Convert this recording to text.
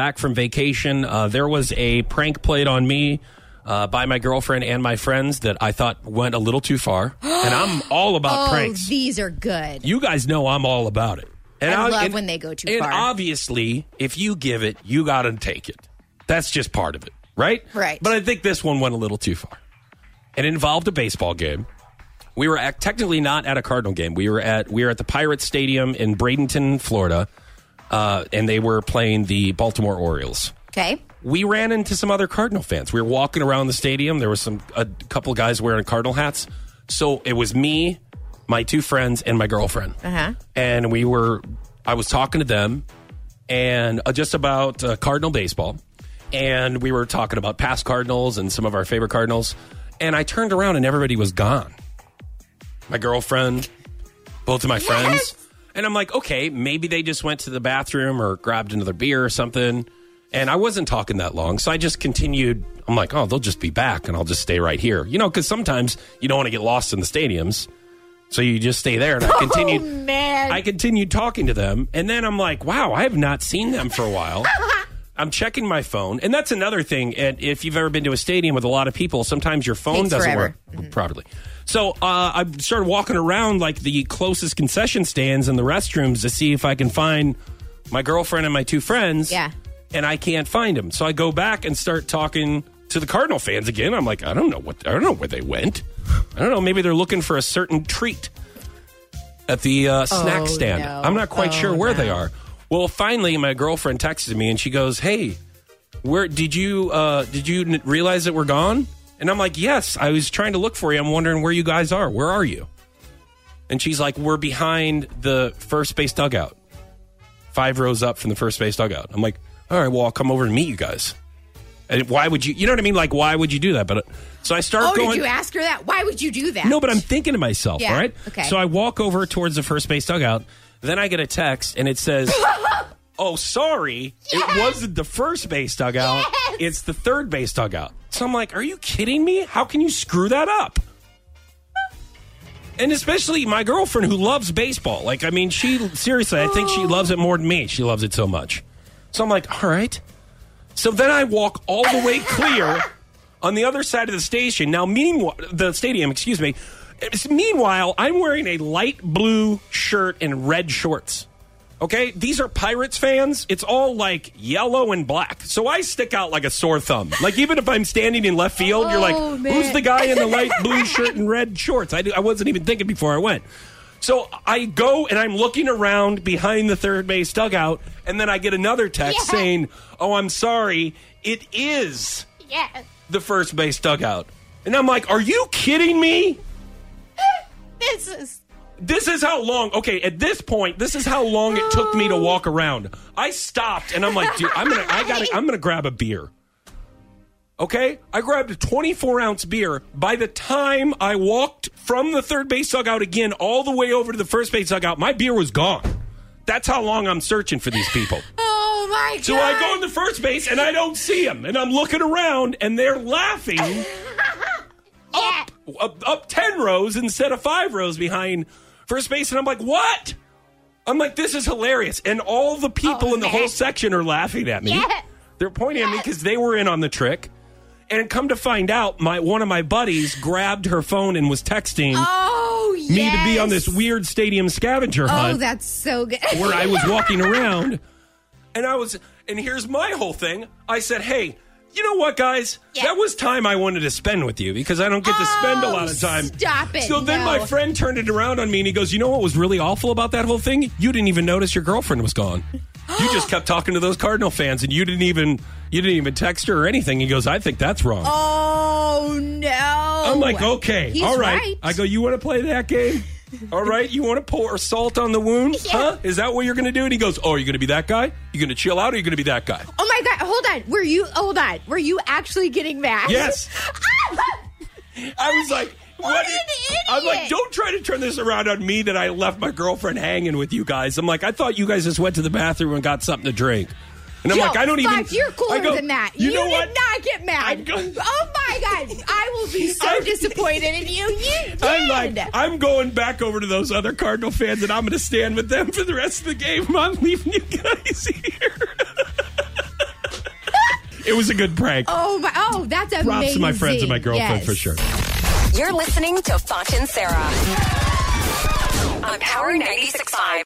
back from vacation. Uh, there was a prank played on me uh, by my girlfriend and my friends that I thought went a little too far. and I'm all about oh, pranks. these are good. You guys know I'm all about it. And I love and- when they go too and far. obviously, if you give it, you got to take it. That's just part of it, right? Right. But I think this one went a little too far. It involved a baseball game. We were at, technically not at a Cardinal game. We were at we were at the Pirates Stadium in Bradenton, Florida, uh, and they were playing the Baltimore Orioles Okay. we ran into some other Cardinal fans. We were walking around the stadium. There was some a couple guys wearing Cardinal hats. So it was me, my two friends, and my girlfriend. Uh-huh. And we were, I was talking to them, and uh, just about uh, Cardinal baseball, and we were talking about past Cardinals and some of our favorite Cardinals. And I turned around and everybody was gone. My girlfriend, both of my friends. And I'm like, okay, maybe they just went to the bathroom or grabbed another beer or something. And I wasn't talking that long. So I just continued. I'm like, oh, they'll just be back and I'll just stay right here. You know, because sometimes you don't want to get lost in the stadiums. So you just stay there. And I continued. Oh, man. I continued talking to them. And then I'm like, wow, I have not seen them for a while. I'm checking my phone. And that's another thing. And if you've ever been to a stadium with a lot of people, sometimes your phone Takes doesn't forever. Mm-hmm. work properly. So uh, I started walking around like the closest concession stands and the restrooms to see if I can find my girlfriend and my two friends. Yeah. And I can't find them. So I go back and start talking to the Cardinal fans again. I'm like, I don't know what I don't know where they went. I don't know. Maybe they're looking for a certain treat at the uh, snack Oh, stand. no. I'm not quite Oh, sure where they are. Well, finally, my girlfriend texted me and she goes, "Hey, where did you uh, did you realize that we're gone?" And I'm like, "Yes, I was trying to look for you. I'm wondering where you guys are. Where are you?" And she's like, "We're behind the first base dugout, five rows up from the first base dugout." I'm like, "All right, well, I'll come over and meet you guys." And why would you? You know what I mean? Like, why would you do that? But uh, so I start Oh, going. did you ask her that? Why would you do that? No, but I'm thinking to myself, Yeah, all right? okay. So I walk over towards the first base dugout. Then I get a text, and it says, Oh, sorry. It wasn't the first base dugout. Yes. It's the third base dugout. So I'm like, Are you kidding me? How can you screw that up? And especially my girlfriend who loves baseball. Like, I mean, she seriously, I think she loves it more than me. She loves it so much. So I'm like, All right. So then I walk all the way clear on the other side of the station. Now, meanwhile, the stadium, excuse me. Meanwhile, I'm wearing a light blue shirt and red shorts. Okay, these are Pirates fans. It's all like yellow and black. So I stick out like a sore thumb. Like even if I'm standing in left field, you're like, Oh, who's the guy in the light blue shirt and red shorts? I, I wasn't even thinking before I went. So I go and I'm looking around behind the third base dugout, and then I get another text Yeah. saying, "Oh, I'm sorry, it is Yes. the first base dugout." And I'm like, "Are you kidding me?" This is. This is how long. Okay, at this point, this is how long it took me to oh. walk around. I stopped and I'm like, dude, I'm gonna, I gotta, I'm gonna grab a beer. Okay, I grabbed a 24 ounce beer. By the time I walked from the third base dugout again, all the way over to the first base dugout, my beer was gone. That's how long I'm searching for these people. Oh my god. So I go in the first base and I don't see them, and I'm looking around and they're laughing Yeah. up, up 10 rows instead of five rows behind first base. And I'm like, what? I'm like, this is hilarious. And all the people Oh, in the man. whole section are laughing at me. Yeah. They're pointing at me because they were in on the trick. And come to find out, my one of my buddies grabbed her phone and was texting Oh yes. me to be on this weird stadium scavenger oh, hunt. Oh, that's so good. where I was walking around. And I was, and here's my whole thing. I said, hey, you know what, guys? Yeah. That was time I wanted to spend with you because I don't get to oh, spend a Oh, lot of time. stop it, So then no. my friend turned it around on me and he goes, You know what was really awful about that whole thing? You didn't even notice your girlfriend was gone. you just kept talking to those Cardinal fans and you didn't even you didn't even text her or anything. He goes, I think that's wrong. Oh no. I'm like, okay, He's all right. right. I go, you want to play that game? All right, you want to pour salt on the wound? Yeah. Huh? Is that what you're going to do? And he goes, oh, are you going to be that guy? You going to chill out or are you going to be that guy? My god, hold on. Were you hold on. Were you actually getting mad? Yes. I was like, what? What an I'm like, don't try to turn this around on me that I left my girlfriend hanging with you guys. I'm like, I thought you guys just went to the bathroom and got something to drink. And I'm Yo, like, I don't fuck, even. You're cooler go, than that. You, know did what? not get mad. Go- oh my god, I will be so I'm- disappointed in you. You did. I'm like, I'm going back over to those other Cardinal fans and I'm going to stand with them for the rest of the game. I'm leaving you guys here. It was a good prank. Oh my! Oh, that's amazing. Props to my friends and my girlfriend Yes. for sure. You're listening to Fotsch and Sarah on Power 96.5.